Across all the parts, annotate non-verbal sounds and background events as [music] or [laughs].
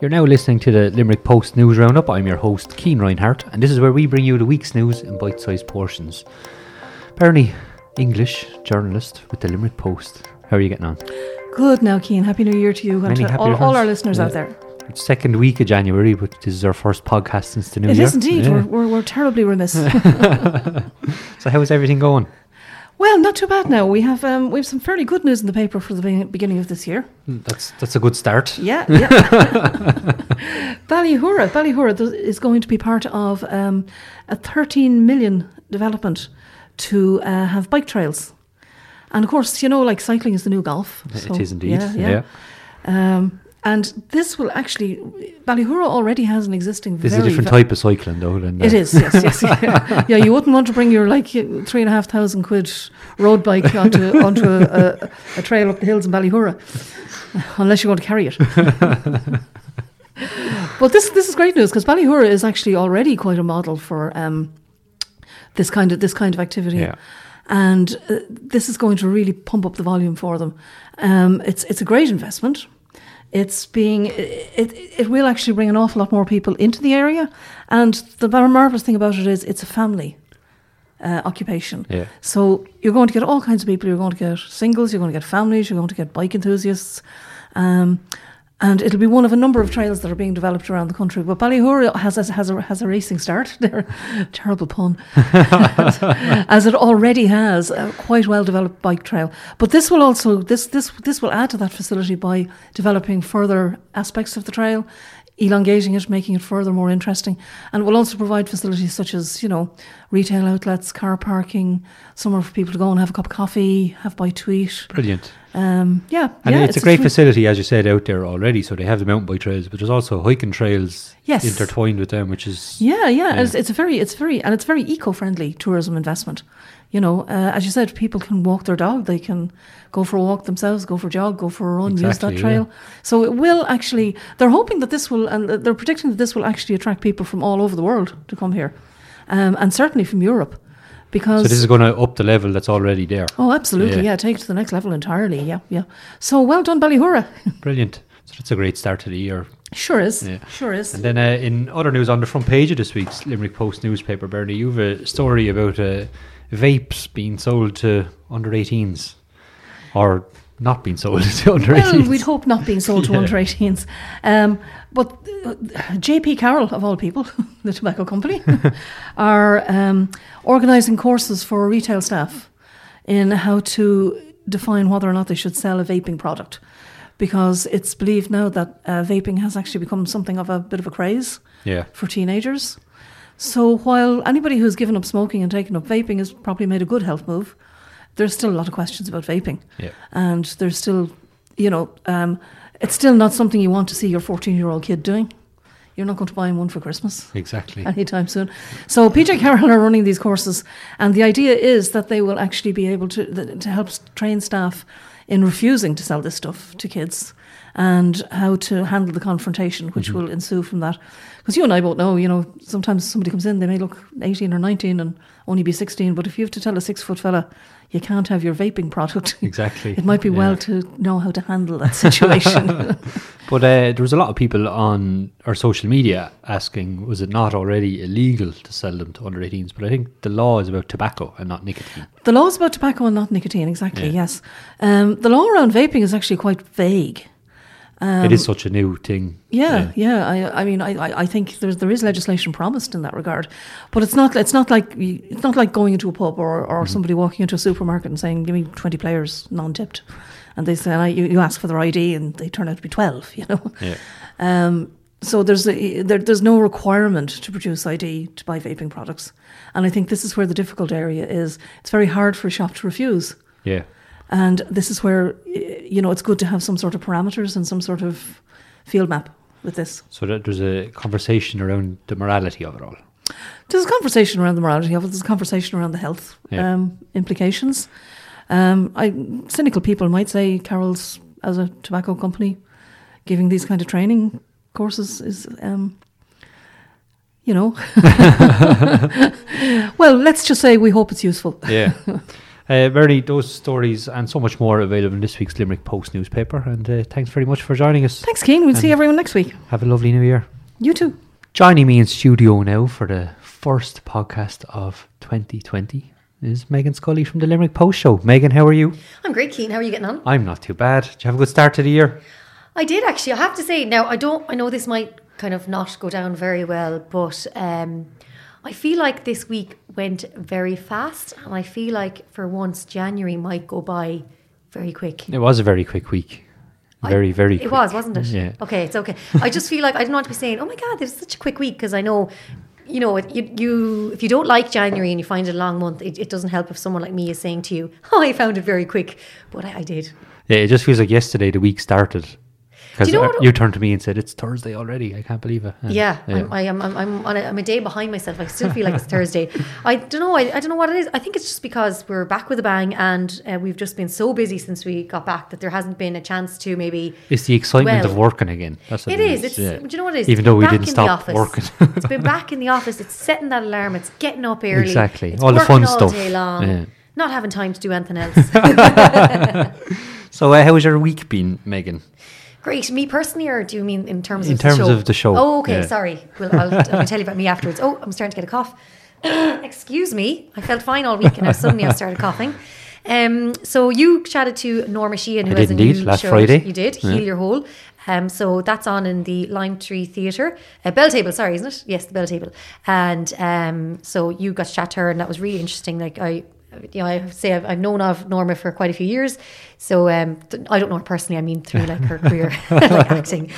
You're now listening to the Limerick Post News Roundup. I'm your host, Cian Reinhardt, and this is where we bring you the week's news in bite sized portions. Bernie, English journalist with the Limerick Post. How are you getting on? Good now, Cian. Happy New Year to you and to all, all our listeners Yeah. out there. It's second week of January, but this is our first podcast since the new It year. is indeed. Yeah. We're, we're, we're terribly remiss. [laughs] [laughs] So, how's everything going? Well, not too bad now. We have um, we have some fairly good news in the paper for the beginning of this year. That's that's a good start. Yeah, yeah. [laughs] Ballyhoura, Ballyhoura is going to be part of um, a 13 million development to uh, have bike trails. And of course, you know, like cycling is the new golf. It so, is indeed. Yeah, yeah. Um, and this will actually, Ballyhoura already has an existing. This is a different va- type of cycling, though. Than It uh, yes, yes. Yeah. [laughs] yeah, you wouldn't want to bring your like three and a half thousand quid road bike onto onto a, a, a trail up the hills in Ballyhoura, unless you're going to carry it. [laughs] but this this is great news because Ballyhoura is actually already quite a model for um, this kind of this kind of activity. Yeah. And uh, this is going to really pump up the volume for them. Um, it's it's a great investment. It's being it, it will actually bring an awful lot more people into the area, and the marvelous thing about it is it's a family uh, occupation. Yeah. So you're going to get all kinds of people. You're going to get singles. You're going to get families. You're going to get bike enthusiasts, um, and it'll be one of a number of trails that are being developed around the country. But Ballyhoura has a, has a has a racing start. [laughs] There, terrible pun, [laughs] as it already has a quite well developed bike trail. But this will also this this this will add to that facility by developing further aspects of the trail. Elongating it, making it further more interesting, and will also provide facilities such as you know retail outlets, car parking, somewhere for people to go and have a cup of coffee, have by tweet. Brilliant. Um, yeah, And yeah, it's, a great sweet- facility, as you said, out there already. So they have the mountain bike trails, but there's also hiking trails Yes. intertwined with them, which is Yeah, yeah, Yeah. It's, it's a very, it's very, and it's very eco-friendly tourism investment. You know, uh, as you said, people can walk their dog. They can go for a walk themselves, go for a jog, go for a run, use Exactly, that yeah. trail. So it will actually. They're hoping that this will, and they're predicting that this will actually attract people from all over the world to come here, um, and certainly from Europe, because so this is going to up the level that's already there. oh, absolutely, Yeah. yeah. take it to the next level entirely. Yeah, yeah. So well done, Ballyhoura. [laughs] Brilliant. So that's a great start to the year. sure is, Yeah. sure is. And then uh, in other news, on the front page of this week's Limerick Post newspaper, Bernie, you have a story about uh, vapes being sold to under 18s, or [laughs] not being sold to under Well, we'd hope not being sold to Yeah. under 18s. Um, but uh, JP Carroll, of all people, [laughs] the tobacco company, [laughs] are um, organising courses for retail staff in how to define whether or not they should sell a vaping product. Because it's believed now that uh, vaping has actually become something of a bit of a craze yeah, for teenagers. So while anybody who's given up smoking and taken up vaping has probably made a good health move, there's still a lot of questions about vaping yeah, and there's still, you know, um, it's still not something you want to see your 14 year old kid doing. You're not going to buy him one for Christmas exactly. [laughs] anytime soon. So PJ Carroll are running these courses, and the idea is that they will actually be able to to help train staff in refusing to sell this stuff to kids and how to handle the confrontation which will ensue from that. Because you and I both know, you know, sometimes somebody comes in, they may look 18 or 19 and only be 16, but if you have to tell a six foot fella you can't have your vaping product, [laughs] Exactly. it might be Yeah. well to know how to handle that situation. [laughs] [laughs] But uh, there was a lot of people on our social media asking, was it not already illegal to sell them to under 18s? But I think the law is about tobacco and not nicotine. the law is about tobacco and not nicotine, exactly, Yeah. yes. Um, the law around vaping is actually quite vague. It is such a new thing. Um, Yeah, yeah. I, I mean, I, I- think there's there is legislation promised in that regard, but it's not. It's not like it's not like going into a pub or, or somebody walking into a supermarket and saying, "Give me twenty players non-tipped," and they say, I, you, "You ask for their ID," and they turn out to be twelve. [laughs] You know. Yeah. Um, so there's a, there, there's no requirement to produce ID to buy vaping products, and I think this is where the difficult area is. It's very hard for a shop to refuse. Yeah. And this is where, you know, it's good to have some sort of parameters and some sort of field map with this. So that there's a conversation around the morality of it all. There's a conversation around the morality of it. There's a conversation around the health Yeah. um, implications. Um, I, cynical people might say Carroll's as a tobacco company, giving these kind of training courses is, um, you know, [laughs] [laughs] well, let's just say we hope it's useful. Yeah. [laughs] Uh, Bernie, those stories and so much more available in this week's Limerick Post newspaper. And uh, thanks very much for joining us. Thanks, Cian. We'll see And- everyone next week. Have a lovely new year. You too. Joining me in studio now for the first podcast of 2020 is Megan Scully from the Limerick Post Show. Megan, how are you? I'm great, Cian. How are you getting on? I'm not too bad. Did you have a good start to the year? I did actually. I have to say now. I don't. I know this might kind of not go down very well, but um, I feel like this week went very fast, and I feel like for once January might go by very quick. It was a very quick week. Very, very quick. It was, wasn't it? Yeah. Okay, it's okay. I just feel like I didn't want to be saying, "Oh my God, this is such a quick week," because I know, you know, it- you, you if you don't like January and you find it a long month, it, it doesn't help if someone like me is saying to you, "Oh, I found it very quick," but I, I did. Yeah, it just feels like yesterday the week started. Because you know you turned to me and said, It's Thursday already. I can't believe it. And, Yeah, I'm, I am. I'm, I'm, on a, I'm a day behind myself. I still feel like it's Thursday. [laughs] I don't know. I, I don't know what it is. I think it's just because we're back with a bang, and uh, we've just been so busy since we got back that there hasn't been a chance to maybe. It's the excitement Well, of working again. That's what It is. It's. yeah. Do you know what it is? Even though we didn't stop working. it's been back in the [laughs] office. It's setting that alarm. It's getting up early. Exactly. It's All the fun all stuff. day long. Yeah. Not having time to do anything else. [laughs] So, uh, how has your week been, Megan? Great. Me personally, or do you mean in terms In of terms the show? of the show, Oh, okay. yeah. Sorry. Well, I'll, I'll tell you about me afterwards. Oh, I'm starting to get a cough. [coughs] Excuse me. I felt fine all week, and now suddenly I started coughing. Um, so you chatted to Norma Sheehan, who I has a indeed, new last show. Friday. You did Yeah. heal your hole. Um, so that's on in the Lime Tree Theatre, uh, Belltable. Sorry, isn't it? Yes, the Belltable. And um, so you got to chat to her, and that was really interesting. Like I, you know, I say I've, I've known of Norma for quite a few years. So um, I don't know her personally. I mean, through like her [laughs] career, [laughs] like acting.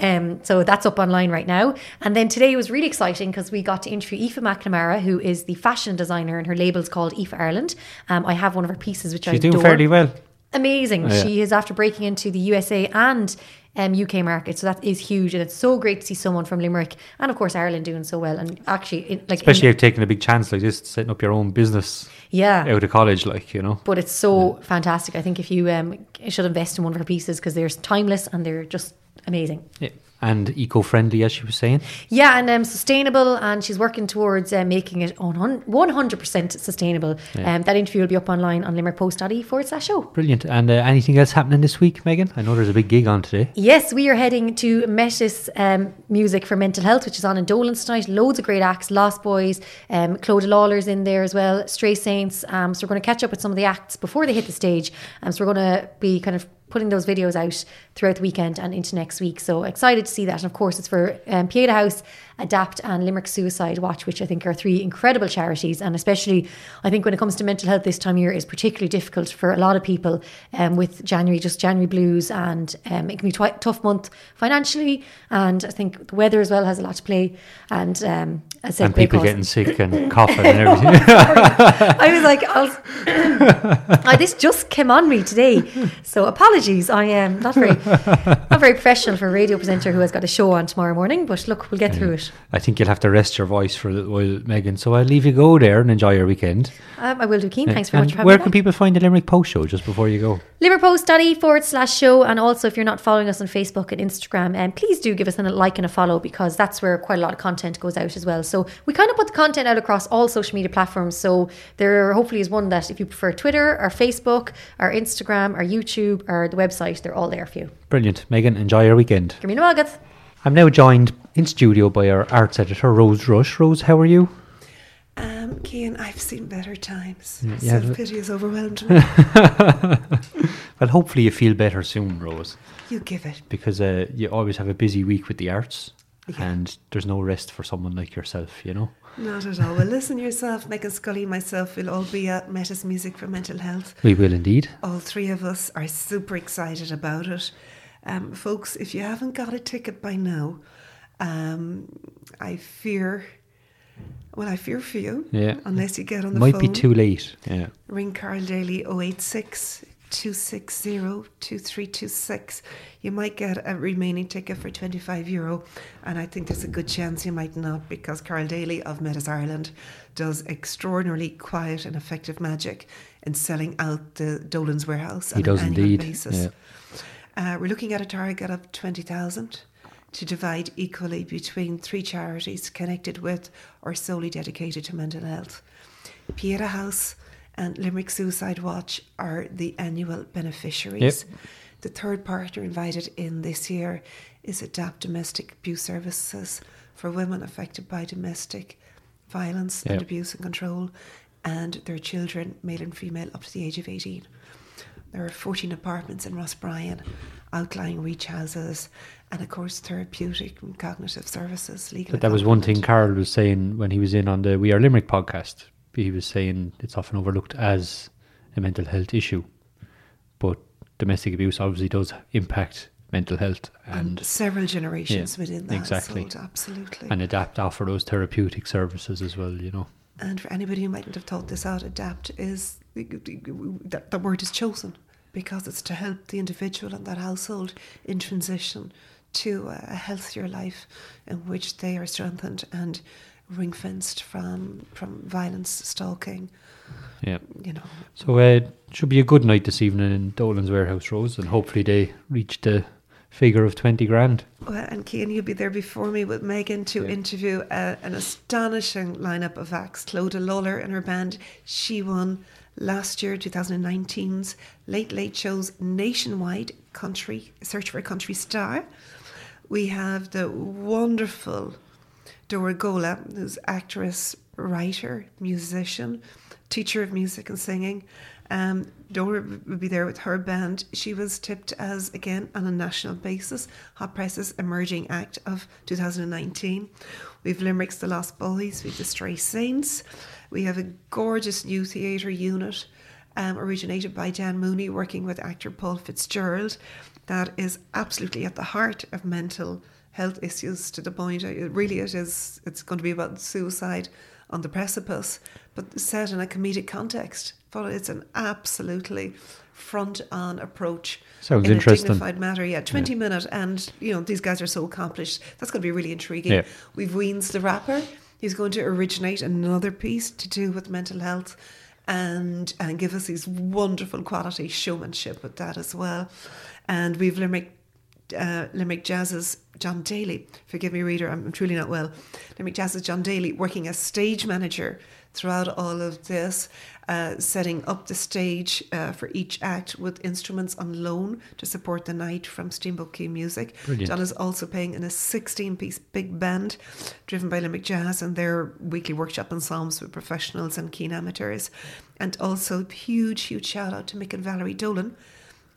Um, so that's up online right now. And then today was really exciting because we got to interview Aoife McNamara, who is the fashion designer, and her label's called Aoife Ireland. Um, I have one of her pieces, which I She's doing fairly well. Amazing. Oh, yeah. She is after breaking into the USA and um, UK market, so that is huge, and it's so great to see someone from Limerick and of course Ireland doing so well. And actually, it, like, in- Especially if taking a big chance like this, setting up your own business yeah, out of college, like, you know. but it's so fantastic. I think if you um, should invest in one of her pieces because they're timeless and they're just amazing. Yeah. And eco friendly, as she was saying. Yeah, and um, sustainable, and she's working towards uh, making it on one hundred percent sustainable. Yeah. Um, that interview will be up online on limerickpost.ie forward slash show. Brilliant. And uh, anything else happening this week, Megan? I know there's a big gig on today. Yes, we are heading to Metis um, Music for Mental Health, which is on in Dolan's tonight. Loads of great acts, Lost Boys, um, Clodagh Lawler's in there as well, Stray Saints. Um, so we're going to catch up with some of the acts before they hit the stage. Um, so we're going to be kind of putting those videos out throughout the weekend and into next week. So excited to see that. And of course, it's for um, Pieta House, Adapt, and Limerick Suicide Watch, which I think are three incredible charities. And especially, I think when it comes to mental health this time of year is particularly difficult for a lot of people um, with January, just January blues. And um, it can be a tough month financially. And I think the weather as well has a lot to play. And um, as I said, And people getting sick and [laughs] coughing and everything. [laughs] I was like, I, [coughs] this just came on me today, so apologies. I am not very, not very professional for a radio presenter who has got a show on tomorrow morning. But look, we'll get through it. I think you'll have to rest your voice for a little while, Megan. So I'll leave you go there and enjoy your weekend. Um, I will do. Cian. Thanks very And much for having Where me. can people find the Limerick Post Show just before you go? limerickpost.ie forward slash show. And also, if you're not following us on Facebook and Instagram, um, please do give us a like and a follow because that's where quite a lot of content goes out as well. So we kind of put the content out across all social media platforms. So there hopefully is one that if you prefer Twitter or Facebook or Instagram or YouTube or the website, they're all there for you. Brilliant. Megan, enjoy your weekend. Give me no. I'm now joined in studio by our arts editor, Rose Rush. Rose, how are you? Um, Cian, I've seen better times. Yeah, Self pity has overwhelmed me. [laughs] Well, hopefully you feel better soon, Rose, you give it. because uh, you always have a busy week with the arts Yeah. and there's no rest for someone like yourself, you know? Not at all. Well, listen yourself, Megan Scully, myself, we'll all be at Metis Music for Mental Health. We will indeed. All three of us are super excited about it. Um, folks, if you haven't got a ticket by now, um, I fear, well, I fear for you. Yeah. Unless you get on the Might phone. Might be too late. Yeah. Ring Carl Daly 086 260 2326. You might get a remaining ticket for 25 euro, and I think there's a good chance you might not because Carl Daly of Metas Ireland does extraordinarily quiet and effective magic in selling out the Dolan's warehouse He on does an annual indeed. basis. Yeah. Uh, we're looking at a target of 20,000 to divide equally between three charities connected with or solely dedicated to mental health. Pieta House, and Limerick Suicide Watch are the annual beneficiaries. Yep. The third partner invited in this year is Adapt Domestic Abuse Services for women affected by domestic violence and abuse and control, and their children, male and female, up to the age of 18. There are 14 apartments in Rossbryan, outlying reach houses, and of course, therapeutic and cognitive services. Legal But that was one thing. Carol was saying when he was in on the We Are Limerick podcast. He was saying it's often overlooked as a mental health issue, but domestic abuse obviously does impact mental health and and several generations Yeah, within that exactly. household, absolutely. and adapt offer those therapeutic services as well. You know, And for anybody who mightn't have thought this out, adapt is that the word is chosen because it's to help the individual and that household in transition to a healthier life in which they are strengthened and ring fenced from from violence, stalking, yeah. you know. So uh, it should be a good night this evening in Dolan's Warehouse Rose, and hopefully they reach the figure of twenty grand. Well, and Cian, you'll be there before me with Megan to Yeah. interview uh, an astonishing lineup of acts. Clodagh Lawler and her band, she won last year, 2019's Late Late Show's nationwide country search for a country star. We have the wonderful Dora Gola, who's actress, writer, musician, teacher of music and singing. Um, Dora will be there with her band. She was tipped as, again, on a national basis, Hot Press's Emerging Act of 2019. We've Limerick's The Lost Boys, we've The Stray Saints. We have a gorgeous new theatre unit um, originated by Dan Mooney, working with actor Paul Fitzgerald, that is absolutely at the heart of mental health issues to the point uh, it really it is it's going to be about suicide on the precipice but set in a comedic context. But it's an absolutely front on approach Sounds in interesting. a dignified matter. Yeah 20 minute and you know these guys are so accomplished. That's going to be really intriguing. Yeah. we've Weens the rapper he's going to originate another piece to do with mental health and and give us these wonderful quality showmanship with that as well and we've Limerick uh, Limerick Jazz's John Daly. Forgive me, reader, I'm, I'm truly not well. Limerick Jazz's John Daly working as stage manager throughout all of this, uh, setting up the stage uh, for each act with instruments on loan to support the night from Steamboat Key Music. Brilliant. John is also playing in a 16 piece big band driven by Limerick Jazz and their weekly workshop ensembles with professionals and keen amateurs. And also, huge, huge shout out to Mick and Valerie Dolan,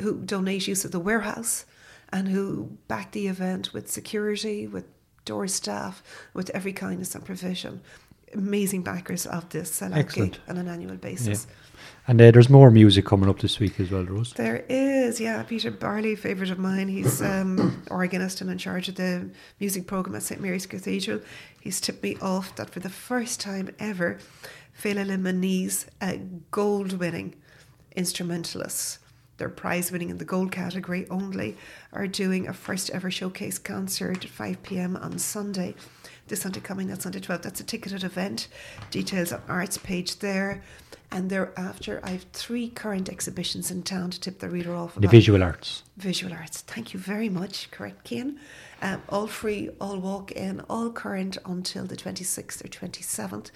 who donate use of the warehouse and who back the event with security, with door staff, with every kindness and provision. Amazing backers of this Excellent. on an annual basis. And uh, there's more music coming up this week as well, Rose. There is, yeah, Peter Barley, favourite of mine. He's [coughs] um, organist and in charge of the music programme at St Mary's Cathedral. He's tipped me off that for the first time ever, Féile Luimní's uh, gold winning instrumentalists, they're prize winning in the gold category only, are doing a first ever showcase concert at 5 pm on Sunday. This Sunday coming, that's Sunday 12th. That's a ticketed event. Details on Arts page there. And thereafter, I have three current exhibitions in town to tip the reader off The visual arts. Visual arts. Thank you very much. Correct, Cian. Um, all free, all walk in, all current until the 26th or 27th.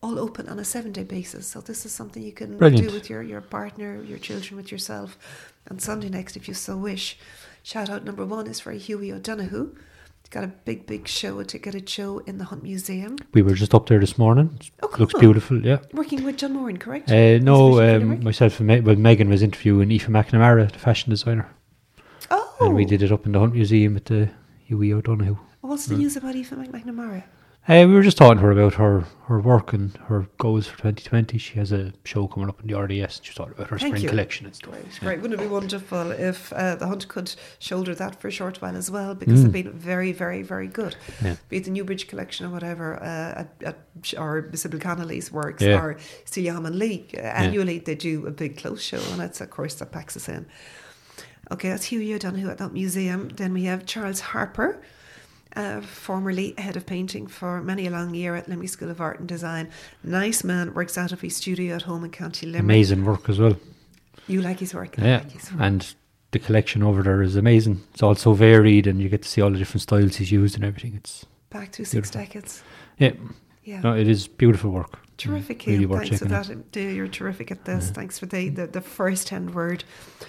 All open on a seven day basis. So, this is something you can Brilliant. do with your, your partner, your children, with yourself. And Sunday next, if you so wish. Shout out number one is for Hughie O'Donoghue. He's got a big, big show, a ticketed show in the Hunt Museum. We were just up there this morning. Oh, cool. Looks beautiful, yeah. Working with John Moran, correct? Uh, no, um, myself and Me- well, Megan was interviewing Aoife McNamara, the fashion designer, oh, and we did it up in the Hunt Museum at the Hughie O'Donoghue. What's the news about Aoife McNamara? Uh, we were just talking to her about her, her work and her goals for 2020. She has a show coming up in the RDS. and She talked about her Thank spring you. collection and stuff. Great, great. Wouldn't it be wonderful if uh, the hunt could shoulder that for a short while as well? Because they've been very, very, very good. Mm. Yeah. Be it the Newbridge collection or whatever, uh, at, at, or Sybil Connolly's works, Yeah. or Steely Lee. Uh, annually, they do a big close show, and it's, of course, that packs us in. Okay, that's Hughie O'Donoghue at that museum. Then we have Charles Harper. Uh, formerly head of painting for many a long year at Limerick School of Art and Design. Nice man, works out of his studio at home in County Limerick. Amazing work as well. You like his work. Yeah, like his work. and the collection over there is amazing. It's all so varied, and you get to see all the different styles he's used and everything. It's Back to six decades. yeah, Yeah. no, it is beautiful work. Terrific, really Thanks for that. Dave, You're terrific at this. Thanks for the, the, the first hand word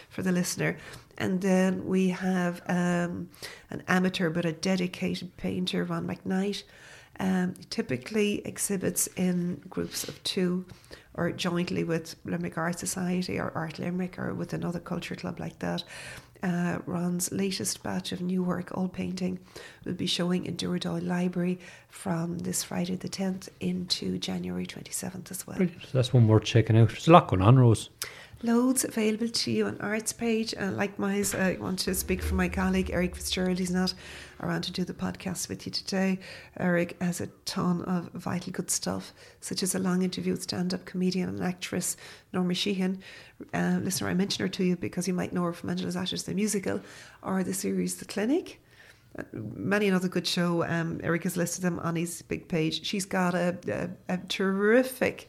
for the listener. And then we have um, an amateur but a dedicated painter, Ron McKnight. Um, typically exhibits in groups of two or jointly with Limerick Art Society or Art Limerick or with another culture club like that. Uh, Ron's latest batch of new work, all painting, will be showing in Dooradoyle Library from this Friday the 10th into January 27th as well. Brilliant. So that's one worth checking out. There's a lot going on, Rose. Loads available to you on Arts page. And likewise, I want to speak for my colleague Eric Fitzgerald. He's not around to do the podcast with you today. Eric has a ton of vital good stuff, such as a long interview with stand up comedian and actress Norma Sheehan. Uh, listener, I mention her to you because you might know her from Angela's Ashes, the musical, or the series The Clinic. Uh, Many another good show. Um, Eric has listed them on his big page. She's got a, a, a terrific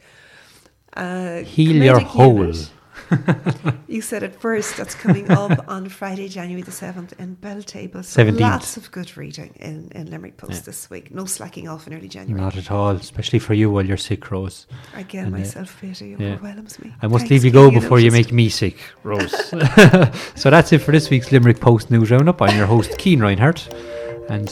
uh, Heal your hole. unit. [laughs] You said it first. That's coming up [laughs] on Friday, January the 7th in Belltable. So 17th. lots of good reading in, in Limerick Post this week. No slacking off in early January. Not at all, especially for you while you're sick, Rose. Again, And, uh, my self pity yeah. overwhelms me. I must Thanks, leave you go before you noticed. make me sick, Rose. [laughs] so that's it for this week's Limerick Post News Roundup. I'm your host, Cian Reinhardt. And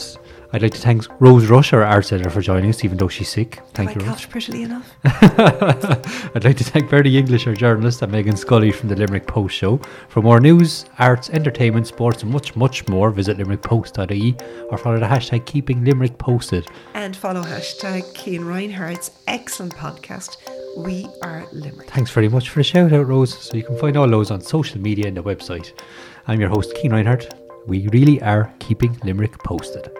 I'd like to thank Rose Rush, our arts editor, for joining us, even though she's sick. Thank you, Rose. coughed prettily enough? [laughs] I'd like to thank Bertie English, our journalist, and Megan Scully from the Limerick Post Show. For more news, arts, entertainment, sports, and much, much more, visit limerickpost.ie or follow the hashtag Keeping Limerick Posted. And follow hashtag Cian Reinhardt's excellent podcast, We Are Limerick. Thanks very much for the shout out, Rose. So you can find all those on social media and the website. I'm your host, Cian Reinhardt. We really are keeping Limerick posted.